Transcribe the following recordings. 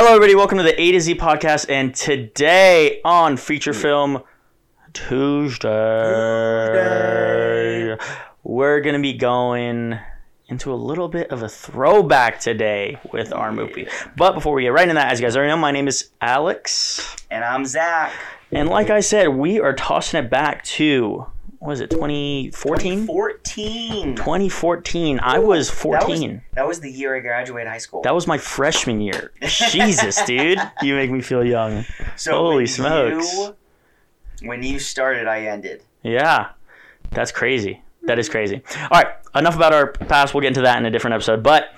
Hello, everybody. Welcome to the A to Z podcast. And today on Feature Film Tuesday, we're going to be going into a little bit of a throwback today with our movie. But before we get right into that, as you guys already know, my name is Alex. And I'm Zach. And like I said, we are tossing it back to, was it, 2014? 14. 2014. I was That was, 14. that was the year I graduated high school. That was my freshman year. Jesus, dude. You make me feel young. so holy when smokes. You, when you started, I ended. Yeah. That's crazy. That is crazy. All right. Enough about our past. We'll get into that in a different episode. But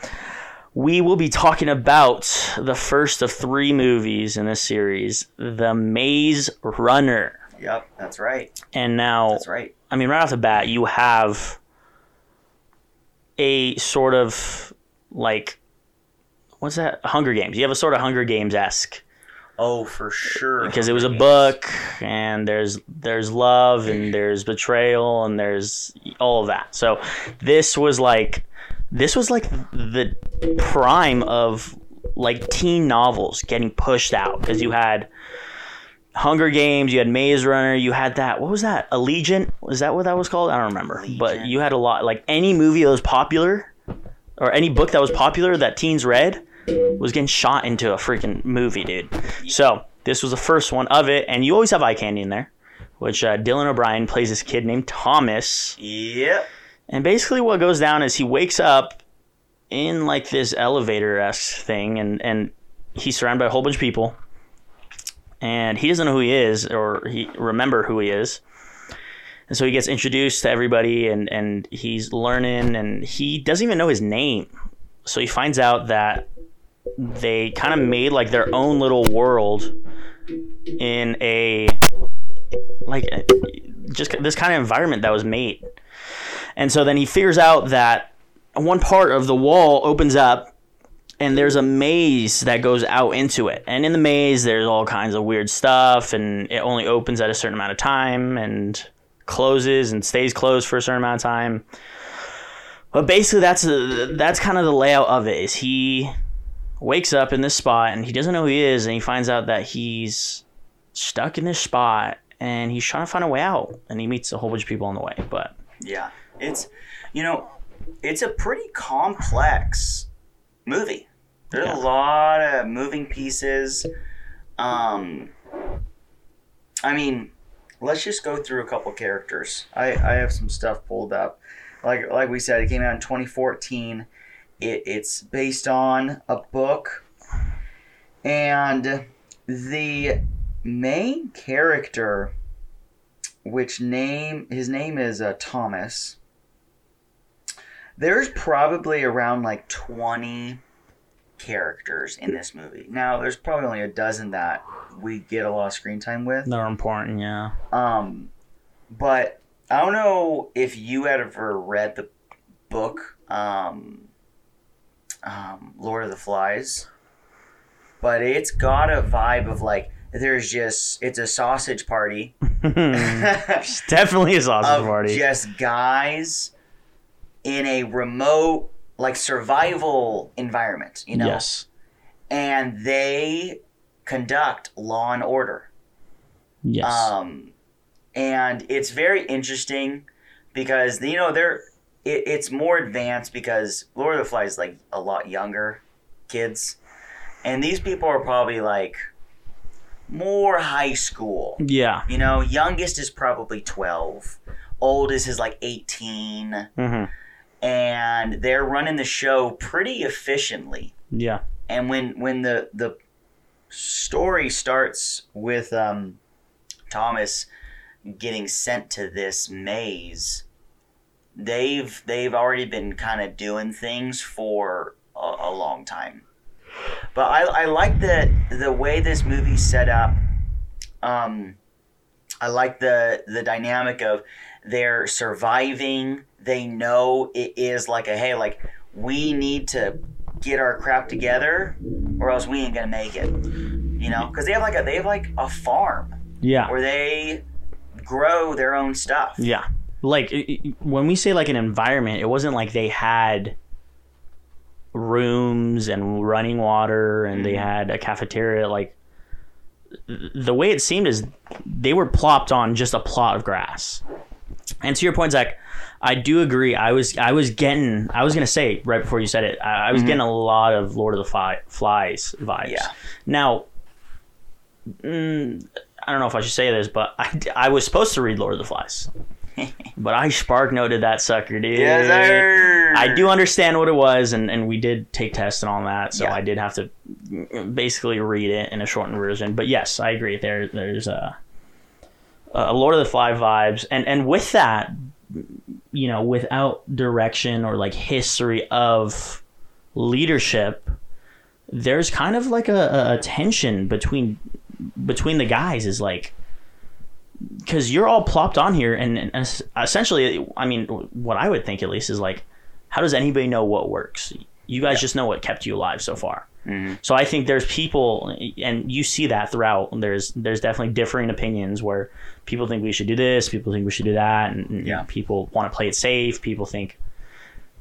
we will be talking about the first of three movies in this series The Maze Runner. Yep, that's right. And now, That's right. I mean, right off the bat, you have a sort of like, what's that? Hunger Games. You have a sort of Hunger Games esque. Oh, for sure. because it was a book and there's there's love and there's betrayal and there's all of that so this was like this was like the prime of like teen novels getting pushed out because you had Hunger Games, you had Maze Runner, you had that. What was that? Allegiant? Was that what that was called? I don't remember. But you had a lot. Like any movie that was popular, or any book that was popular that teens read, was getting shot into a freaking movie, dude. So this was the first one of it, and you always have eye candy in there, which uh, Dylan O'Brien plays this kid named Thomas. Yep. And basically, what goes down is he wakes up in like this elevator esque thing, and and he's surrounded by a whole bunch of people, and he doesn't know who he is or he remember who he is. And so he gets introduced to everybody, and and he's learning, and he doesn't even know his name. So he finds out that they kind of made like their own little world in a like uh, just this kind of environment that was made. And so then he figures out that one part of the wall opens up and there's a maze that goes out into it. And in the maze, there's all kinds of weird stuff, and it only opens at a certain amount of time and closes and stays closed for a certain amount of time. But basically, that's that's kind of the layout of it. Is he wakes up in this spot and he doesn't know who he is, and he finds out that he's stuck in this spot and he's trying to find a way out, and he meets a whole bunch of people on the way. But Yeah. It's, you know, it's a pretty complex movie. There's Yeah. a lot of moving pieces. Um, I mean, let's just go through a couple characters. I, I have some stuff pulled up. Like like we said, it came out in 2014. It, it's based on a book, and the main character, which name his name is uh, Thomas. There's probably around like 20 characters in this movie. Now, there's probably only a dozen that we get a lot of screen time with. they're important, yeah. Um, but I don't know if you had ever read the book, um, um, Lord of the Flies, but it's got a vibe of like there's just it's a sausage party It's definitely a sausage party. just guys in a remote like survival environment, you know, Yes. and they conduct law and order. Yes. Um, and it's very interesting because you know they're it, it's more advanced because Lord of the Flies is like a lot younger kids, and these people are probably like more high school. yeah. You know, youngest is probably twelve, oldest is like eighteen, hmm and they're running the show pretty efficiently Yeah. and when when the the story starts with um, Thomas getting sent to this maze, they've they've already been kind of doing things for a, a long time. But I, I like the the way this movie's set up. Um, I like the the dynamic of they're surviving. They know it is like a hey, like we need to get our crap together, or else we ain't gonna make it. You know, because they have like a they have like a farm Yeah. where they grow their own stuff. Yeah. Like it- when we say like an environment, it wasn't like they had rooms and running water, and they Mhm. had a cafeteria. Like the way it seemed is they were plopped on just a plot of grass. And to your point, Zach, I do agree. I was I was getting I was gonna say right before you said it. I, I was Mhm. getting a lot of Lord of the Fi- Flies vibes. Yeah. Now, mm, I don't know if I should say this, but I, I was supposed to read Lord of the Flies, but I spark noted that sucker, dude. Yes, sir. I do understand what it was, and, and we did take tests and all that, so Yeah. I did have to basically read it in a shortened version. But yes, I agree. There, there's a, a Lord of the Fly vibes, and and with that, you know, without direction or like history of leadership, there's kind of like a, a tension between between the guys. Is like because you're all plopped on here, and, and essentially, I mean, what I would think at least is like, how does anybody know what works? You guys just know what kept you alive so far. Mhm. So I think there's people, and you see that throughout. There's there's definitely differing opinions where people think we should do this, people think we should do that, and, and Yeah. people want to play it safe. People think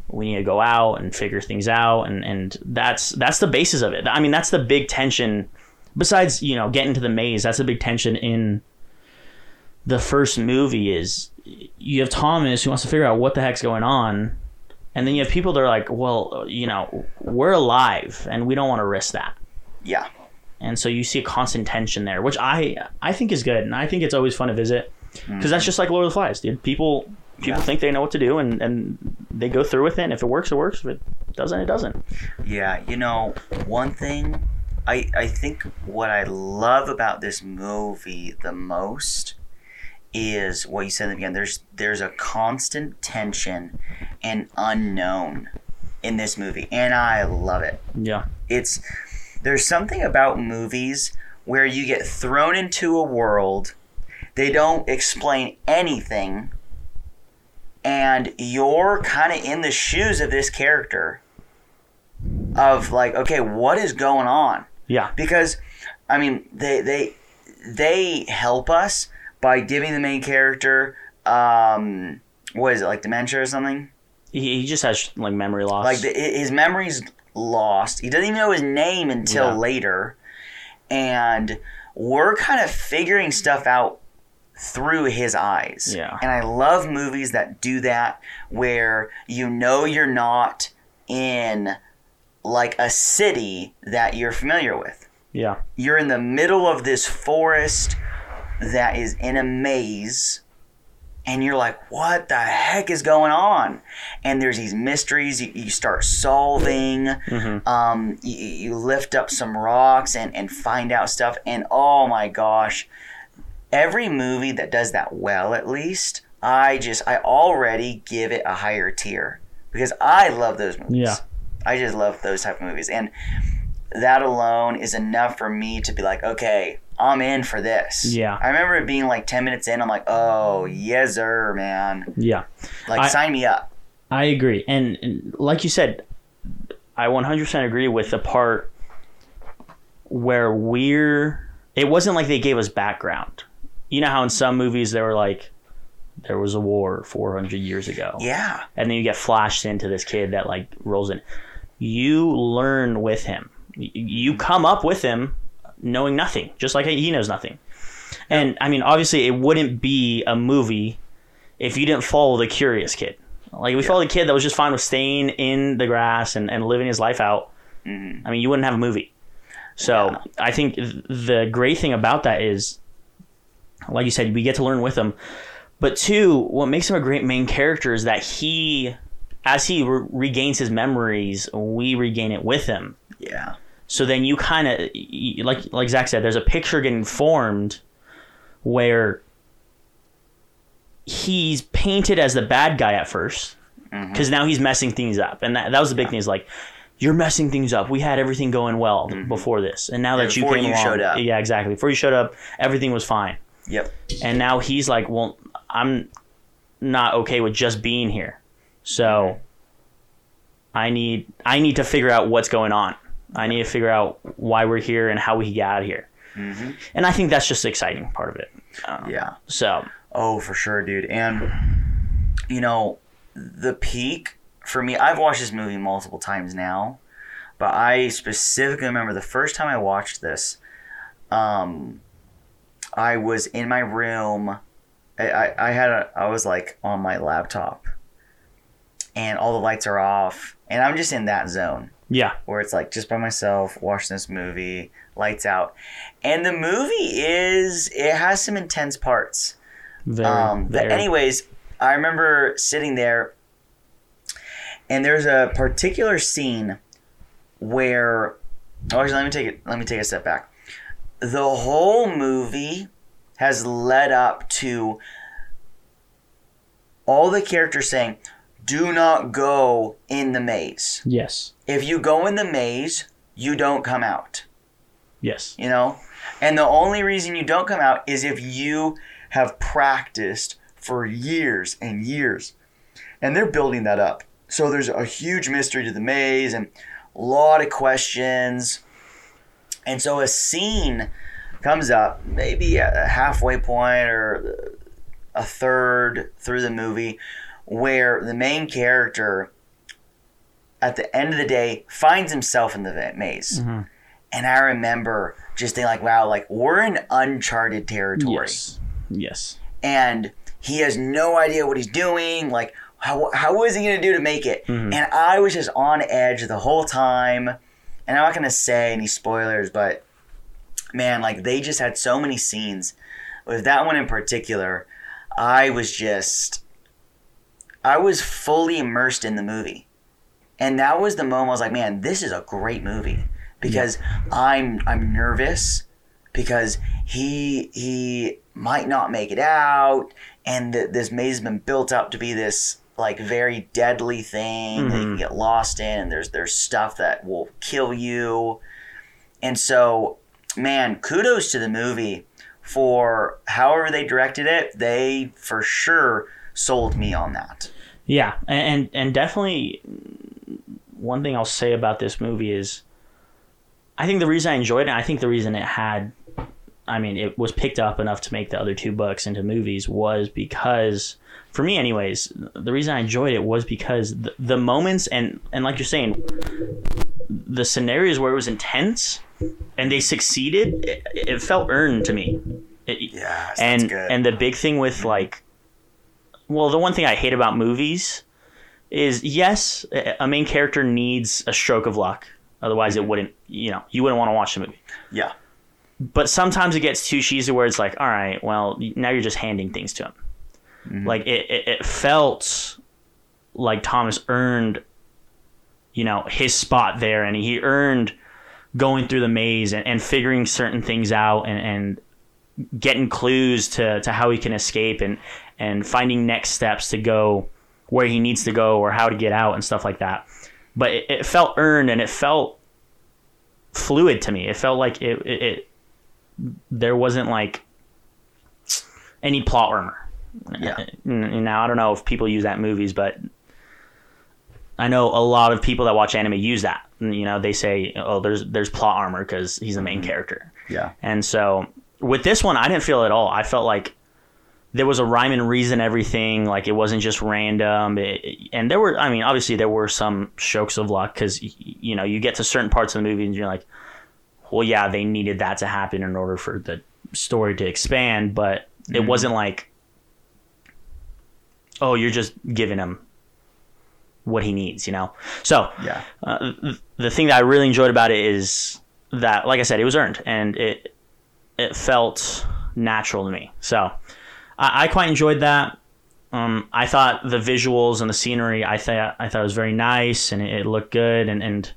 we need to go out and figure things out, and and that's that's the basis of it. I mean, that's the big tension. Besides, you know, getting to the maze, that's the big tension in the first movie. Is you have Thomas who wants to figure out what the heck's going on, and then you have people that are like, well, you know, we're alive and we don't want to risk that. Yeah. And so you see a constant tension there, which I I think is good, and I think it's always fun to visit mm. because that's just like Lord of the Flies, dude. People people Yeah. think they know what to do, and and they go through with it. And if it works, it works. If it doesn't, it doesn't. Yeah, you know, one thing I I think what I love about this movie the most is what you said in the beginning. There's there's a constant tension and unknown in this movie, and I love it. Yeah, It's there's something about movies where you get thrown into a world, they don't explain anything, and you're kind of in the shoes of this character of like, okay, what is going on? yeah, Because I mean, they they they help us by giving the main character um what is it like dementia or something? he, he just has like memory loss. Like the, his memory's lost. He doesn't even know his name until Yeah. later, and we're kind of figuring stuff out through his eyes. Yeah. And I love movies that do that, where you know you're not in like a city that you're familiar with. yeah, You're in the middle of this forest that is in a maze and you're like, what the heck is going on? And there's these mysteries you, you start solving. Mhm. Um, you, you lift up some rocks and, and find out stuff. And oh my gosh, every movie that does that well, at least, I just, I already give it a higher tier because I love those movies. Yeah. I just love those type of movies. And that alone is enough for me to be like, okay, I'm in for this. Yeah. I remember it being like 10 minutes in. I'm like, oh, yes, sir, man. yeah. Like, I- sign me up. I agree, and, and like you said, I 100% agree with the part where we're. It wasn't like they gave us background. You know how in some movies they were like, there was a war 400 years ago, Yeah. and then you get flashed into this kid that like rolls in. You learn with him. You come up with him knowing nothing, just like he knows nothing. And I mean, obviously, it wouldn't be a movie if you didn't follow the curious kid. Like we followed a kid that was just fine with staying in the grass and, and living his life out. Mhm. I mean, you wouldn't have a movie. So Yeah. I think th- the great thing about that is, like you said, we get to learn with him. But two, what makes him a great main character is that he, as he re- regains his memories, we regain it with him. Yeah. So then you kind of like like Zach said, there's a picture getting formed where he's painted as the bad guy at first because now he's messing things up, and that, that was the big thing. Is like you're messing things up. We had everything going well before this, and now Mm-hmm. Yeah, that you came you along, showed up. yeah, exactly. Before you showed up, everything was fine, Yep. and now he's like, well, I'm not okay with just being here, so I need I need to figure out what's going on. I need to figure out why we're here and how we get out of here. hmm And I think that's just the exciting part of it. Um, Yeah. So Oh, for sure, dude. And, you know, the peak for me, I've watched this movie multiple times now, but I specifically remember the first time I watched this. Um, I was in my room. I, I, I had a, I was like on my laptop, and all the lights are off, and I'm just in that zone Yeah. where it's like just by myself watching this movie, lights out, and the movie is it has some intense parts. Very, Um, but very. anyways, I remember sitting there, and there's a particular scene where. Oh, actually, let me take it. Let me take a step back. The whole movie has led up to all the characters saying, "Do not go in the maze. Yes. If you go in the maze, you don't come out." Yes. you know? And the only reason you don't come out is if you have practiced for years and years. And they're building that up. So there's a huge mystery to the maze and a lot of questions. And so a scene comes up, maybe a halfway point or a third through the movie, where the main character, at the end of the day, finds himself in the maze. Mhm. And I remember just thinking, like, wow, like we're in uncharted territory. Yes. Yes. And he has no idea what he's doing. Like, how, how is he going to do to make it? Mhm. And I was just on edge the whole time. And I'm not going to say any spoilers, but man, like, they just had so many scenes. With that one in particular, I was just. I was fully immersed in the movie. And that was the moment I was like, man, this is a great movie because I'm I'm nervous because he he might not make it out and th- this maze has been built up to be this like very deadly thing that you can Mhm. get lost in and there's there's stuff that will kill you. And so, man, kudos to the movie for however they directed it. They for sure sold me on that. Yeah, and and, definitely one thing I'll say about this movie is I think the reason I enjoyed it, I think the reason it had I mean, it was picked up enough to make the other two books into movies was because for me anyways, the reason I enjoyed it was because the, the moments and and like you're saying the scenarios where it was intense and they succeeded, it, it felt earned to me. It, Yeah, and and the big thing with like well the one thing i hate about movies is yes a main character needs a stroke of luck. Otherwise it mhm. wouldn't you know you wouldn't want to watch the movie. Yeah, but sometimes it gets too cheesy where it's like all right well now you're just handing things to him. Mm-hmm. Like it, it, it felt like thomas earned you know his spot there and he earned going through the maze and, and figuring certain things out and, and getting clues to, to how he can escape and and finding next steps to go where he needs to go or how to get out and stuff like that. But it, it felt earned and it felt fluid to me. It felt like it, it, it there wasn't like any plot armor. Yeah. Now I don't know if people use that in movies, but I know a lot of people that watch anime use that. You know, they say, "Oh, there's there's plot armor because he's the main mm-hmm. character." yeah, And so with this one, I didn't feel it at all. I felt like there was a rhyme and reason everything. Like it wasn't just random. It, and there were, I mean, obviously there were some strokes of luck because you know you get to certain parts of the movie and you're like, well, yeah, they needed that to happen in order for the story to expand. But it wasn't like, oh, you're just giving him what he needs, you know. So yeah, uh, th- the thing that I really enjoyed about it is that, like I said, it was earned and it it felt natural to me. So I, I quite enjoyed that. Um, I thought the visuals and the scenery, I thought I thought it was very nice and it, it looked good. And, and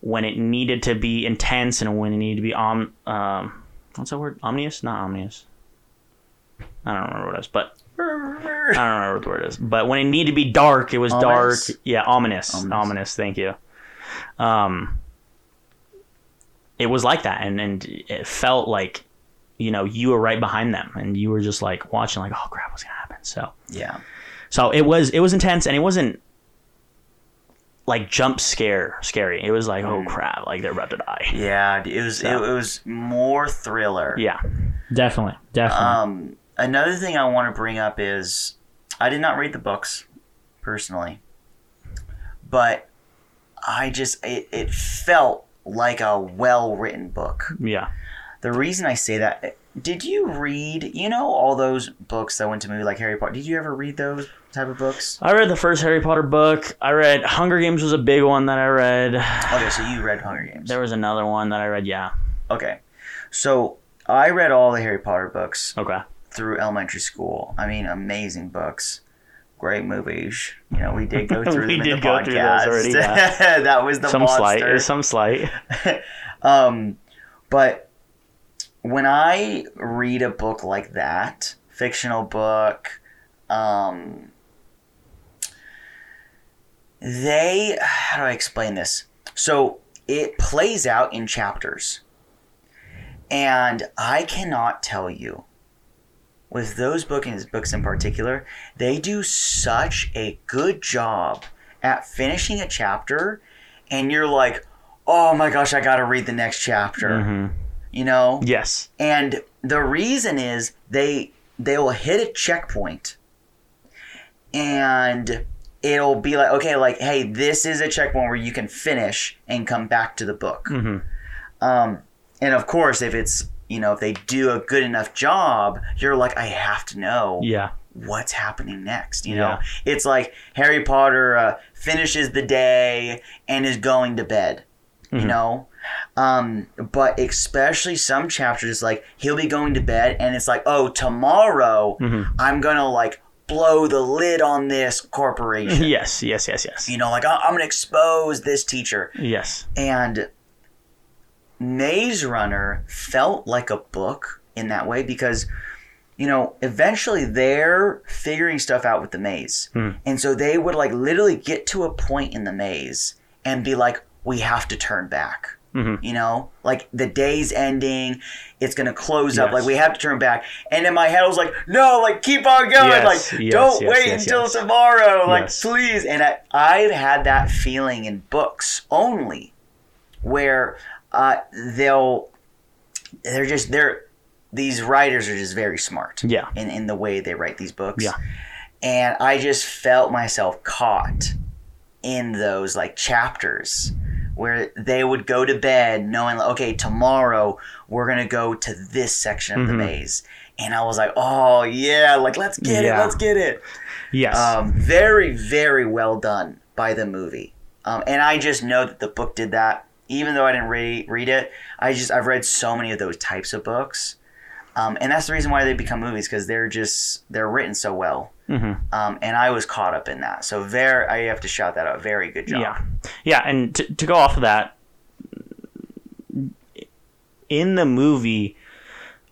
when it needed to be intense and when it needed to be om, um, what's that word? Omnious? Not omnious. I don't remember what it is, but I don't remember what the word is, but when it needed to be dark, it was Ominous? dark. Yeah, ominous. ominous. Ominous. Thank you. Um, it was like that, and and it felt like, you know, you were right behind them, and you were just like watching, like, oh crap, what's gonna happen? So, yeah, so it was it was intense, and it wasn't like jump scare scary. It was like, oh Mm. crap, like they're about to die. yeah. It was it, it was more thriller. Yeah, definitely, definitely. Um, another thing I want to bring up is I did not read the books personally. but I just it, it felt like a well written book. Yeah. The reason I say that, did you read? You know all those books that went to movie like Harry Potter. Did you ever read those type of books? I read the first Harry Potter book. I read Hunger Games was a big one that I read. Okay, so you read Hunger Games. There was another one that I read. Yeah. Okay, so I read all the Harry Potter books Okay. through elementary school. I mean, amazing books. Great movies. You know, we did go through We them did the go through those already, yeah. that was the some slight. monster. Some slight. um, but when I read a book like that, fictional book, um, they how do I explain this? So it plays out in chapters, and I cannot tell you. With those books, books in particular, they do such a good job at finishing a chapter, and you're like, oh my gosh, I got to read the next chapter. hmm You know, Yes. and the reason is they they will hit a checkpoint, and it'll be like, okay, like, hey, this is a checkpoint where you can finish and come back to the book. hmm Um, and of course, if it's you know if they do a good enough job, you're like, I have to know Yeah. what's happening next. You know, Yeah. it's like Harry Potter uh, finishes the day and is going to bed. You Mhm. know, um, but especially some chapters, like he'll be going to bed and it's like, oh, tomorrow Mhm. I'm gonna like blow the lid on this corporation. Yes. Yes. Yes. Yes. You know, like I'm gonna expose this teacher. Yes. And Maze Runner felt like a book in that way because, you know, eventually they're figuring stuff out with the maze. Hmm. And so they would like literally get to a point in the maze and be like, we have to turn back. Hmm You know, like the day's ending, it's gonna close up. Like we have to turn back. And in my head, I was like, "No, like keep on going. Yes, like yes, don't yes, wait yes, until yes. tomorrow. Like Yes. please." And I, I've had that feeling in books only, where uh, they'll they're just they're these writers are just very smart Yeah. in in the way they write these books. Yeah. And I just felt myself caught in those like chapters where they would go to bed knowing like, okay, tomorrow we're gonna go to this section of the Mhm. maze. And I was like, oh yeah, like let's get Yeah. it, let's get it. Yes. Um, very, very well done by the movie. Um, and I just know that the book did that. Even though I didn't re- read it, I just I've read so many of those types of books, um, and that's the reason why they become movies because they're just they're written so well. hmm Um, and I was caught up in that. So very, I have to shout that out. Very good job. Yeah. Yeah. And to, to go off of that, in the movie,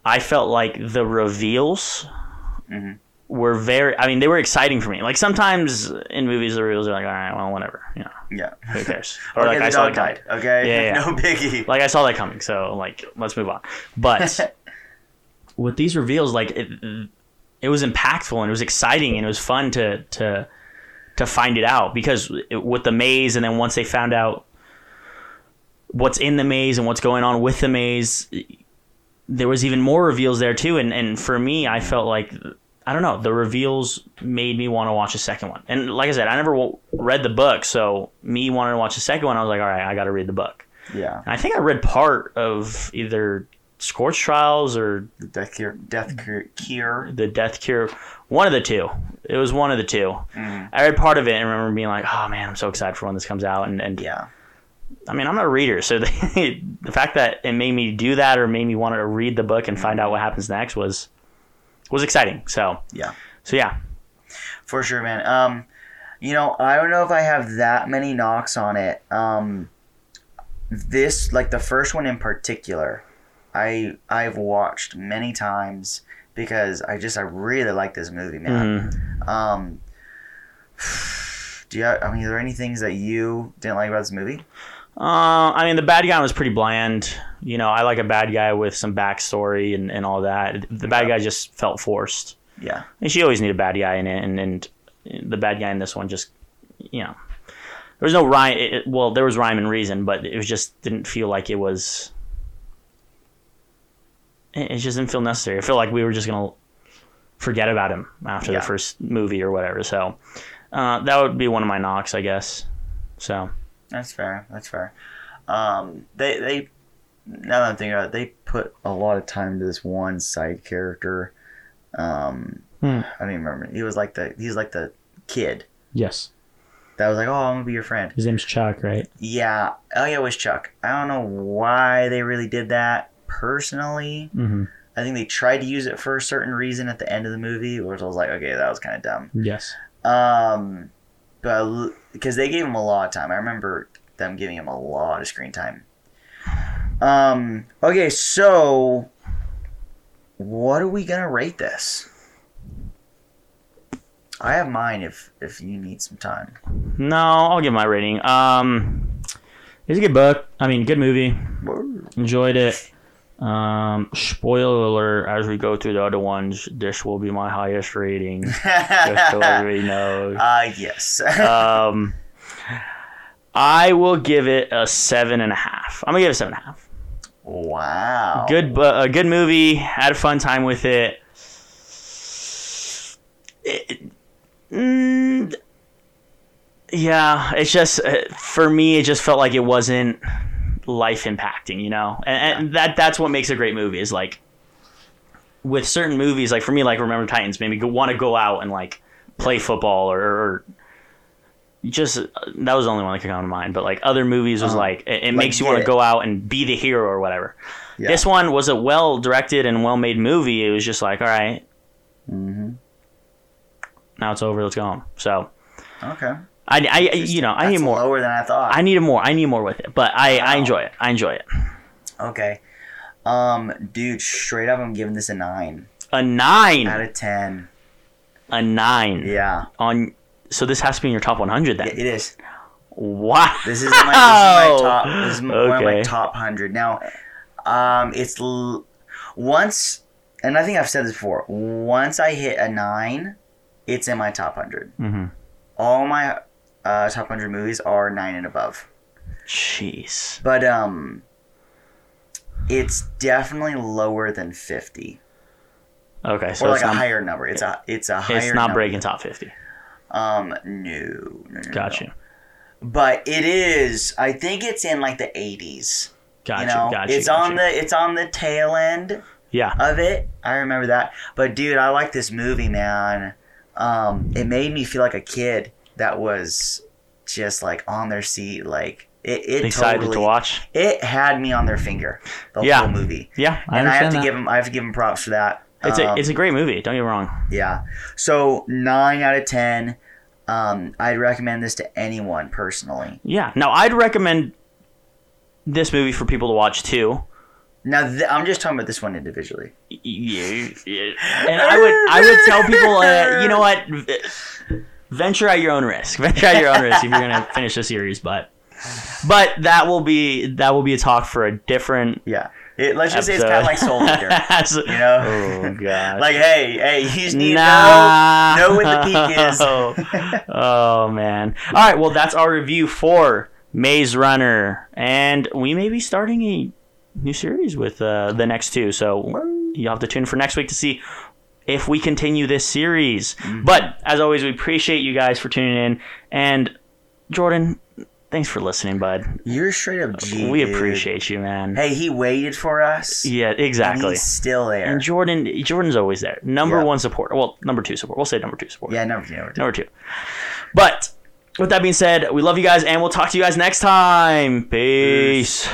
I felt like the reveals Mhm. were very. I mean, they were exciting for me. Like sometimes in movies, the reveals are like, all right, well, whatever. You know, Yeah. who cares? Or okay, like I saw that coming. died. Okay. Yeah, yeah. no biggie. Like I saw that coming. So like, let's move on. But with these reveals, like it, it was impactful and it was exciting and it was fun to to to find it out because it, with the maze and then once they found out what's in the maze and what's going on with the maze there was even more reveals there too. And and for me I felt like I don't know the reveals made me want to watch a second one. And like I said I never w- read the book so me wanting to watch the second one I was like all right I got to read the book. Yeah. and I think I read part of either Scorch Trials or The death cure. Death cure. the Death Cure. One of the two. It was one of the 2 Mhm. I read part of it and remember being like, "Oh man, I'm so excited for when this comes out." And, and Yeah. I mean, I'm not a reader, so the, the fact that it made me do that or made me want to read the book and find out what happens next was was exciting. So Yeah. so yeah, For sure, man. Um, you know, I don't know if I have that many knocks on it. Um, this, like the first one in particular, I I've watched many times because I just I really like this movie, man. Mhm. Um, do you? I mean, are there any things that you didn't like about this movie? Uh, I mean, the bad guy was pretty bland. You know, I like a bad guy with some backstory and, and all that. The bad guy just felt forced. Yeah. And she always need a bad guy in it, and, and the bad guy in this one just, you know, there was no rhyme. It- well, there was rhyme and reason, but it was just didn't feel like it was. It, it just didn't feel necessary. I feel like we were just gonna forget about him after Yeah. the first movie or whatever. So uh, that would be one of my knocks, I guess. So That's fair. That's fair. Um, they they now that I'm thinking about it, they put a lot of time into this one side character. Um, Hmm. I don't even remember. He was like the he's like the kid yes, that was like, oh, I'm gonna be your friend. his name's Chuck, right? Yeah. Oh yeah, it was Chuck. I don't know why they really did that personally. Mm-hmm. I think they tried to use it for a certain reason at the end of the movie, which I was like, okay, that was kind of dumb. Yes. Um, but because they gave him a lot of time, I remember them giving him a lot of screen time. Um. Okay, so what are we gonna rate this? I have mine if if you need some time. No, I'll give my rating. Um, it's a good book. I mean, good movie. Enjoyed it. Um, spoiler alert: as we go through the other ones, this will be my highest rating. Just so everybody knows. uh yes. Um, I will give it a seven and a half. I'm gonna give it a seven and a half. wow. Good, a good movie. Had a fun time with it. It- mm, yeah, it's just uh, for me. It just felt like it wasn't life impacting, you know, and, and that that's what makes a great movie. Is like with certain movies, like for me, like Remember Titans, made me go, want to go out and like play football or, or just that was the only one that could come to mind. But like other movies was Uh-huh. like it, it Like, makes you want to go out and be the hero or whatever. Yeah. This one was a well directed and well made movie. It was just like, all right, hmm now it's over. Let's go home. So Okay. I, I you know, I need more. Lower than I thought. I need more. I need more with it. But I, I enjoy it. I enjoy it. okay. Um, dude, straight up, I'm giving this a nine A nine. out of ten. A nine. Yeah, On. So this has to be in your top 100 then. it it is. wow. This is my, this is my top. This is one of my top hundred. Now, um, it's l- once, and I think I've said this before. Once I hit a nine, it's in my top hundred. mm-hmm. All my uh, top hundred movies are nine and above. Jeez. But um, it's definitely lower than fifty, Okay, so or it's like a not, higher number. It's a it's a higher. it's not number. breaking top 50. Um, no, no, no, no, Got no. But it is. I think it's in like the eighties. Got you know, Got you. it's on the it's on the tail end Yeah. of it. I remember that. But dude, I like this movie, man. Um, it made me feel like a kid that was just like on their seat, like it. it Excited totally, to watch. It had me on their finger the Yeah. whole movie, Yeah, I and I have to that. give them. I have to give them props for that. It's a Um, it's a great movie. Don't get me wrong. yeah. So nine out of ten. Um, I'd recommend this to anyone personally. Yeah. Now I'd recommend this movie for people to watch too. Now th- I'm just talking about this one individually. Yeah, yeah. And I would I would tell people, uh, you know what, venture at your own risk. Venture at your own risk if you're gonna finish the series. But but that will be that will be a talk for a different. Yeah. It, let's just say it's kind of like Soul Eater. You know? Oh god. like, hey, hey, you just need nah. to know, know when the peak is. oh man. All right. Well, that's our review for Maze Runner, and we may be starting a new series with uh, the next two. So you'll have to tune in for next week to see if we continue this series. Mm-hmm. But as always, we appreciate you guys for tuning in. And Jordan, thanks for listening, bud. You're straight up G. we dude. appreciate you, man. Hey, he waited for us. yeah, And exactly. he's still there. And Jordan, Jordan's always there. Number Yeah. one supporter. Well, number two support. We'll say number two support. yeah, number two. Number two. But with that being said, we love you guys and we'll talk to you guys next time. Peace.